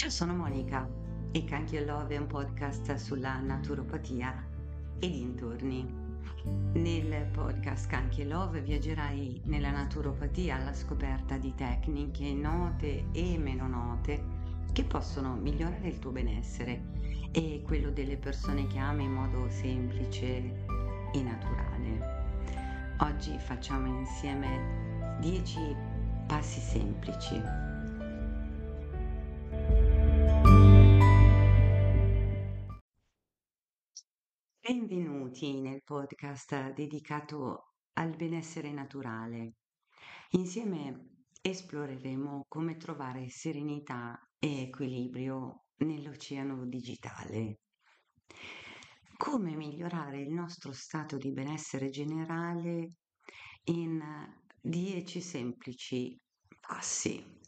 Ciao, sono Monica e Canchio Love è un podcast sulla naturopatia e dintorni. Nel podcast Canchio Love viaggerai nella naturopatia alla scoperta di tecniche note e meno note che possono migliorare il tuo benessere e quello delle persone che ami in modo semplice e naturale. Oggi facciamo insieme 10 passi semplici Benvenuti nel podcast dedicato al benessere naturale. Insieme esploreremo come trovare serenità e equilibrio nell'oceano digitale. Come migliorare il nostro stato di benessere generale in 10 semplici passi.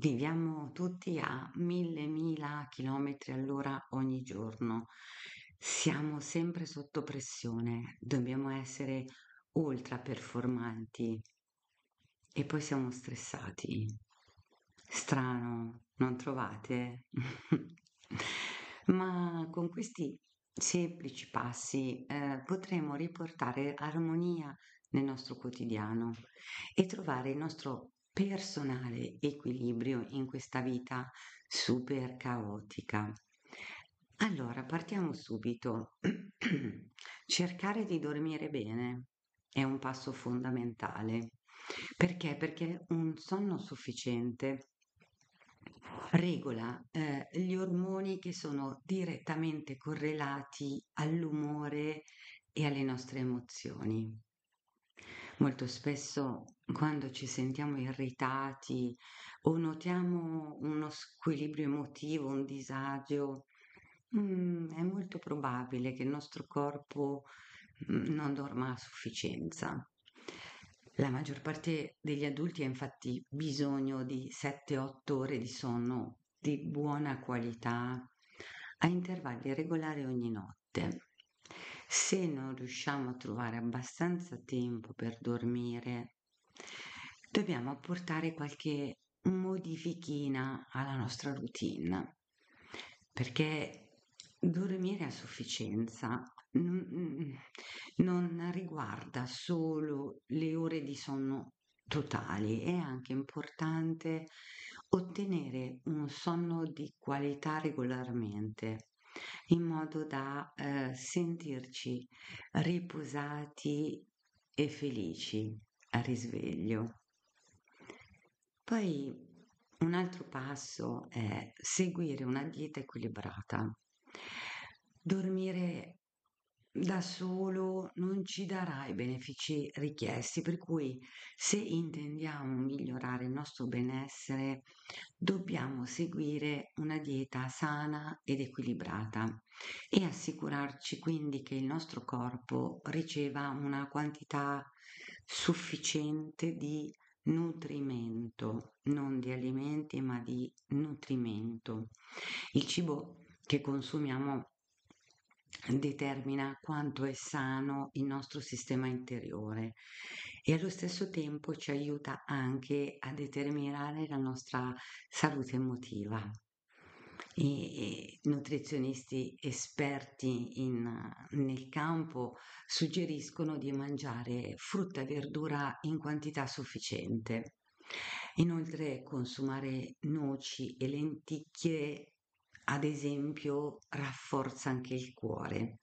Viviamo tutti a mille mila chilometri all'ora ogni giorno. Siamo sempre sotto pressione, dobbiamo essere ultra performanti e poi siamo stressati. Strano, non trovate? Ma con questi semplici passi eh, potremo riportare armonia nel nostro quotidiano e trovare il nostro personale equilibrio in questa vita super caotica. Allora, partiamo subito. Cercare di dormire bene è un passo fondamentale. Perché? Perché un sonno sufficiente regola eh, gli ormoni che sono direttamente correlati all'umore e alle nostre emozioni. Molto spesso quando ci sentiamo irritati o notiamo uno squilibrio emotivo, un disagio, mm, è molto probabile che il nostro corpo mm, non dorma a sufficienza. La maggior parte degli adulti ha infatti bisogno di 7-8 ore di sonno di buona qualità a intervalli regolari ogni notte. Se non riusciamo a trovare abbastanza tempo per dormire, dobbiamo apportare qualche modifichina alla nostra routine, perché dormire a sufficienza non riguarda solo le ore di sonno totali, è anche importante ottenere un sonno di qualità regolarmente in modo da eh, sentirci riposati e felici a risveglio. Poi un altro passo è seguire una dieta equilibrata. Dormire da solo non ci darà i benefici richiesti, per cui se intendiamo migliorare il nostro benessere dobbiamo seguire una dieta sana ed equilibrata e assicurarci quindi che il nostro corpo riceva una quantità sufficiente di nutrimento, non di alimenti ma di nutrimento. Il cibo che consumiamo determina quanto è sano il nostro sistema interiore e allo stesso tempo ci aiuta anche a determinare la nostra salute emotiva. I nutrizionisti esperti in, nel campo suggeriscono di mangiare frutta e verdura in quantità sufficiente. Inoltre consumare noci e lenticchie ad esempio, rafforza anche il cuore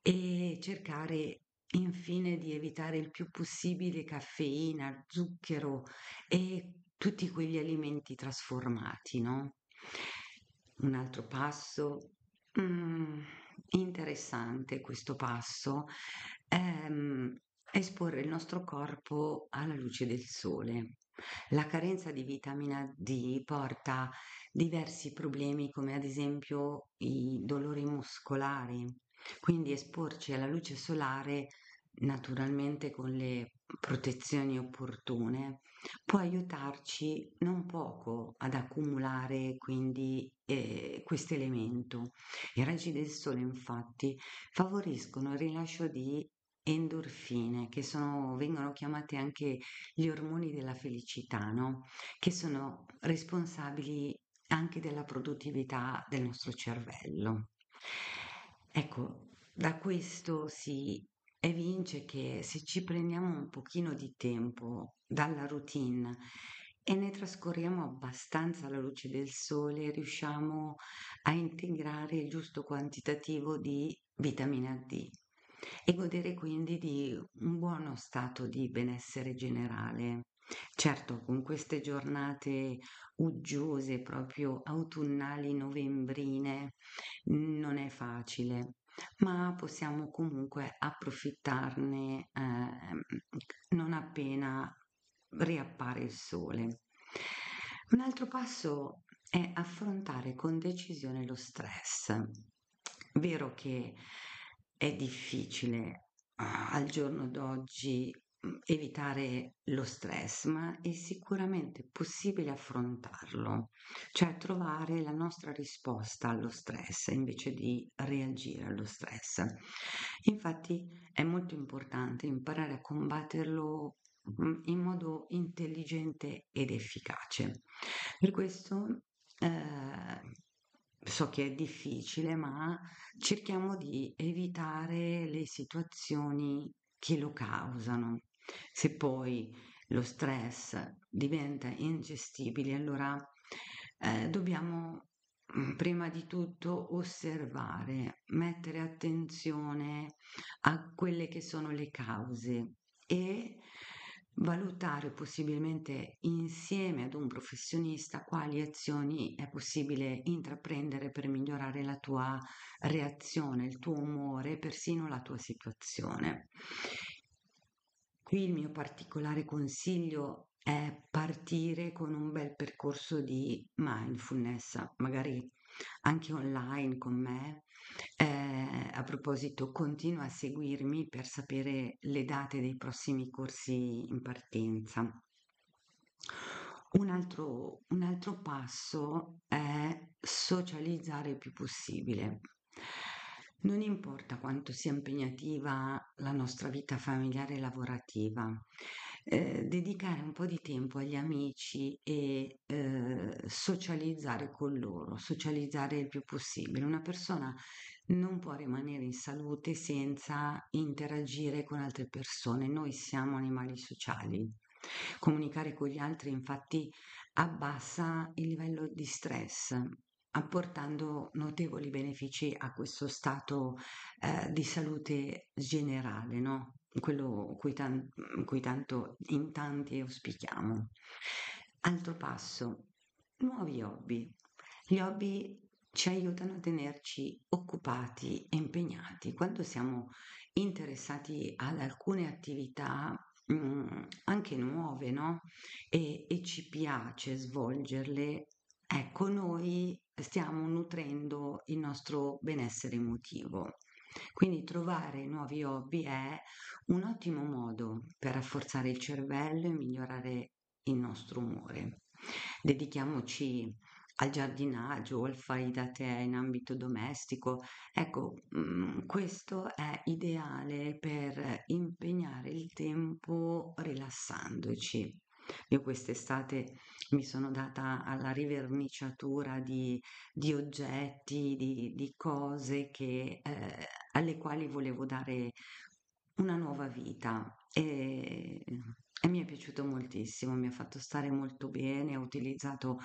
e cercare infine di evitare il più possibile caffeina, zucchero e tutti quegli alimenti trasformati, no? Un altro passo mm, interessante questo passo è mm, esporre il nostro corpo alla luce del sole. La carenza di vitamina D porta diversi problemi come ad esempio i dolori muscolari, quindi esporci alla luce solare naturalmente con le protezioni opportune può aiutarci non poco ad accumulare quindi eh, questo elemento. I raggi del sole infatti favoriscono il rilascio di endorfine, che sono, vengono chiamate anche gli ormoni della felicità, no? Che sono responsabili anche della produttività del nostro cervello. Ecco, da questo si evince che se ci prendiamo un pochino di tempo dalla routine e ne trascorriamo abbastanza alla luce del sole, riusciamo a integrare il giusto quantitativo di vitamina D e godere quindi di un buono stato di benessere generale. Certo, con queste giornate uggiose, proprio autunnali, novembrine, non è facile, ma possiamo comunque approfittarne eh, non appena riappare il sole. Un altro passo è affrontare con decisione lo stress. Vero che è difficile uh, al giorno d'oggi mm, evitare lo stress, ma è sicuramente possibile affrontarlo, cioè trovare la nostra risposta allo stress invece di reagire allo stress. Infatti è molto importante imparare a combatterlo mm, in modo intelligente ed efficace. Per questo eh, So che è difficile, ma cerchiamo di evitare le situazioni che lo causano. Se poi lo stress diventa ingestibile, allora eh, dobbiamo mm, prima di tutto osservare, mettere attenzione a quelle che sono le cause e valutare possibilmente insieme ad un professionista quali azioni è possibile intraprendere per migliorare la tua reazione, il tuo umore, persino la tua situazione. Qui il mio particolare consiglio è partire con un bel percorso di mindfulness, magari anche online con me. Eh, a proposito, continua a seguirmi per sapere le date dei prossimi corsi in partenza. Un altro, un altro passo è socializzare il più possibile. Non importa quanto sia impegnativa la nostra vita familiare e lavorativa, eh, dedicare un po' di tempo agli amici e eh, socializzare con loro, socializzare il più possibile. Una persona non può rimanere in salute senza interagire con altre persone. Noi siamo animali sociali. Comunicare con gli altri infatti abbassa il livello di stress, apportando notevoli benefici a questo stato eh, di salute generale, no? Quello cui, tan- cui tanto in tanti auspichiamo. Altro passo, nuovi hobby. Gli hobby ci aiutano a tenerci occupati e impegnati. Quando siamo interessati ad alcune attività mh, mm, anche nuove, no? E, e ci piace svolgerle, ecco, noi stiamo nutrendo il nostro benessere emotivo. Quindi trovare nuovi hobby è un ottimo modo per rafforzare il cervello e migliorare il nostro umore. Dedichiamoci al giardinaggio o al fai da te in ambito domestico. Ecco, mm, questo è ideale per impegnare il tempo rilassandoci. Io quest'estate mi sono data alla riverniciatura di, di oggetti, di, di cose che, eh, alle quali volevo dare una nuova vita e, e mi è piaciuto moltissimo, mi ha fatto stare molto bene, ho utilizzato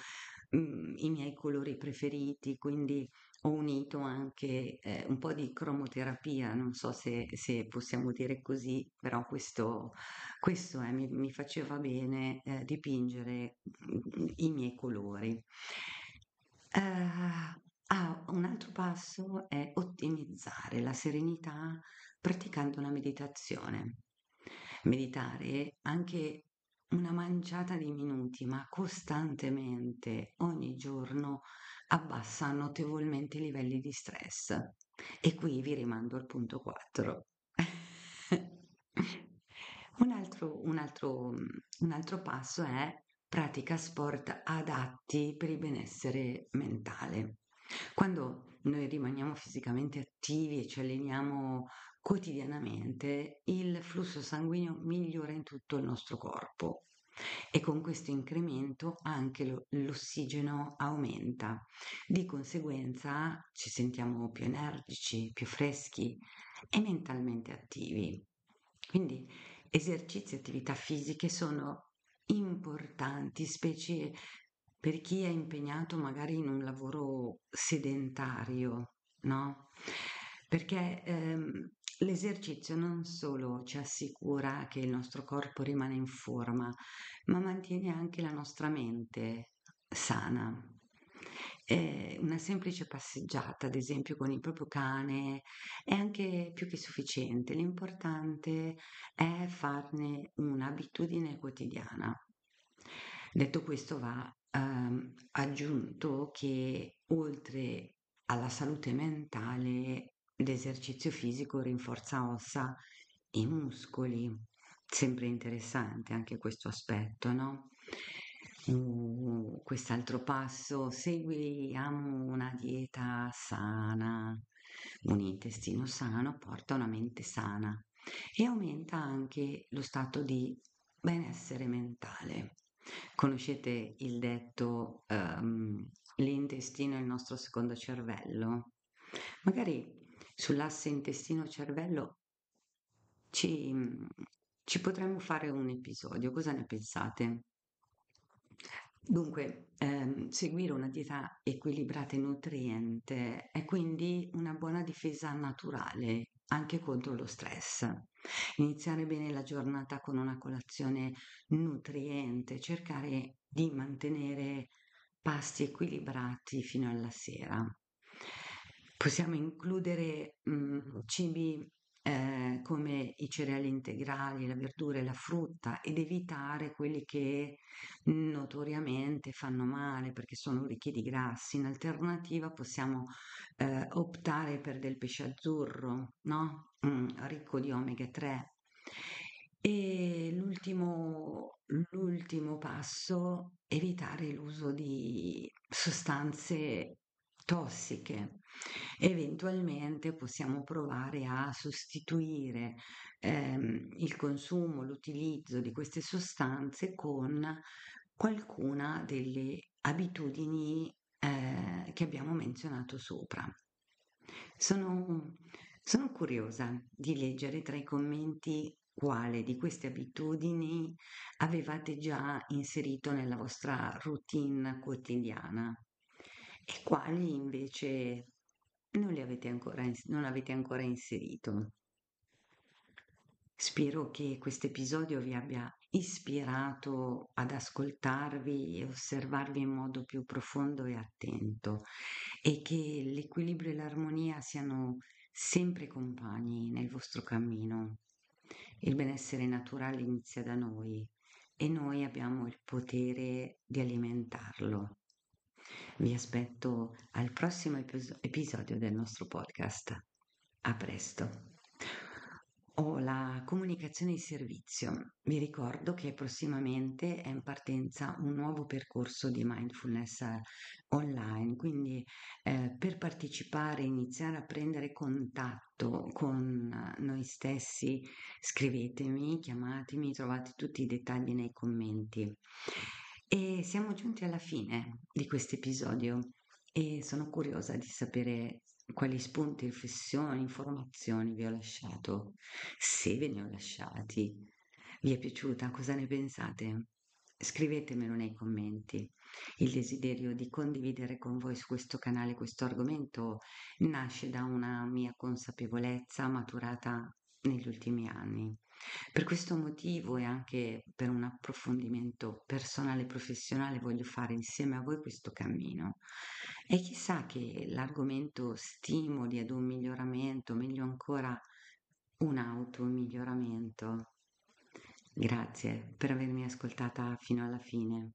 mm, i miei colori preferiti, quindi ho unito anche eh, un po' di cromoterapia, non so se, se possiamo dire così, però questo, questo è, mi, mi, faceva bene eh, dipingere mm, i miei colori. Uh, ah, un altro passo è ottimizzare la serenità praticando una meditazione. Meditare anche una manciata di minuti, ma costantemente, ogni giorno, abbassa notevolmente i livelli di stress. E qui vi rimando al punto 4. un, altro, un, altro, un altro passo è pratica sport adatti per il benessere mentale. Quando noi rimaniamo fisicamente attivi e ci alleniamo quotidianamente il flusso sanguigno migliora in tutto il nostro corpo e con questo incremento anche lo, l'ossigeno aumenta. Di conseguenza ci sentiamo più energici, più freschi e mentalmente attivi. Quindi esercizi e attività fisiche sono importanti, specie per chi è impegnato magari in un lavoro sedentario, no? Perché ehm, l'esercizio non solo ci assicura che il nostro corpo rimane in forma, ma mantiene anche la nostra mente sana. Eh, una semplice passeggiata, ad esempio, con il proprio cane è anche più che sufficiente. L'importante è farne un'abitudine quotidiana. Detto questo, va ehm, aggiunto che oltre alla salute mentale, l'esercizio fisico rinforza ossa e muscoli. Sempre interessante anche questo aspetto, no? Uh, quest'altro passo, seguiamo una dieta sana, un intestino sano porta una mente sana e aumenta anche lo stato di benessere mentale. Conoscete il detto um, l'intestino è il nostro secondo cervello? Magari sull'asse intestino-cervello ci, ci potremmo fare un episodio, cosa ne pensate? Dunque, ehm, seguire una dieta equilibrata e nutriente è quindi una buona difesa naturale anche contro lo stress. Iniziare bene la giornata con una colazione nutriente, cercare di mantenere pasti equilibrati fino alla sera. Possiamo includere mh, mm, cibi eh, come i cereali integrali, la verdura e la frutta ed evitare quelli che notoriamente fanno male perché sono ricchi di grassi. In alternativa possiamo eh, optare per del pesce azzurro, no? mm, ricco di omega 3. E l'ultimo, l'ultimo passo, evitare l'uso di sostanze tossiche. Eventualmente possiamo provare a sostituire ehm, il consumo, l'utilizzo di queste sostanze con qualcuna delle abitudini eh, che abbiamo menzionato sopra. Sono, sono curiosa di leggere tra i commenti quale di queste abitudini avevate già inserito nella vostra routine quotidiana e quali invece non, avete ancora, non avete ancora inserito. Spero che questo episodio vi abbia ispirato ad ascoltarvi e osservarvi in modo più profondo e attento e che l'equilibrio e l'armonia siano sempre compagni nel vostro cammino. Il benessere naturale inizia da noi e noi abbiamo il potere di alimentarlo. Vi aspetto al prossimo episodio del nostro podcast. A presto. Ho la comunicazione di servizio. Vi ricordo che prossimamente è in partenza un nuovo percorso di mindfulness eh, online, quindi eh, per partecipare, iniziare a prendere contatto con eh, noi stessi, scrivetemi, chiamatemi, trovate tutti i dettagli nei commenti. E siamo giunti alla fine di questo episodio e sono curiosa di sapere quali spunti, riflessioni, informazioni vi ho lasciato, se ve ne ho lasciati. Vi è piaciuta? Cosa ne pensate? Scrivetemelo nei commenti. Il desiderio di condividere con voi su questo canale questo argomento nasce da una mia consapevolezza maturata negli ultimi anni. Per questo motivo e anche per un approfondimento personale e professionale voglio fare insieme a voi questo cammino. E chissà che l'argomento stimoli ad un miglioramento, meglio ancora un automiglioramento. Grazie per avermi ascoltata fino alla fine.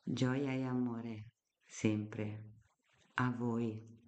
Gioia e amore, sempre. A voi.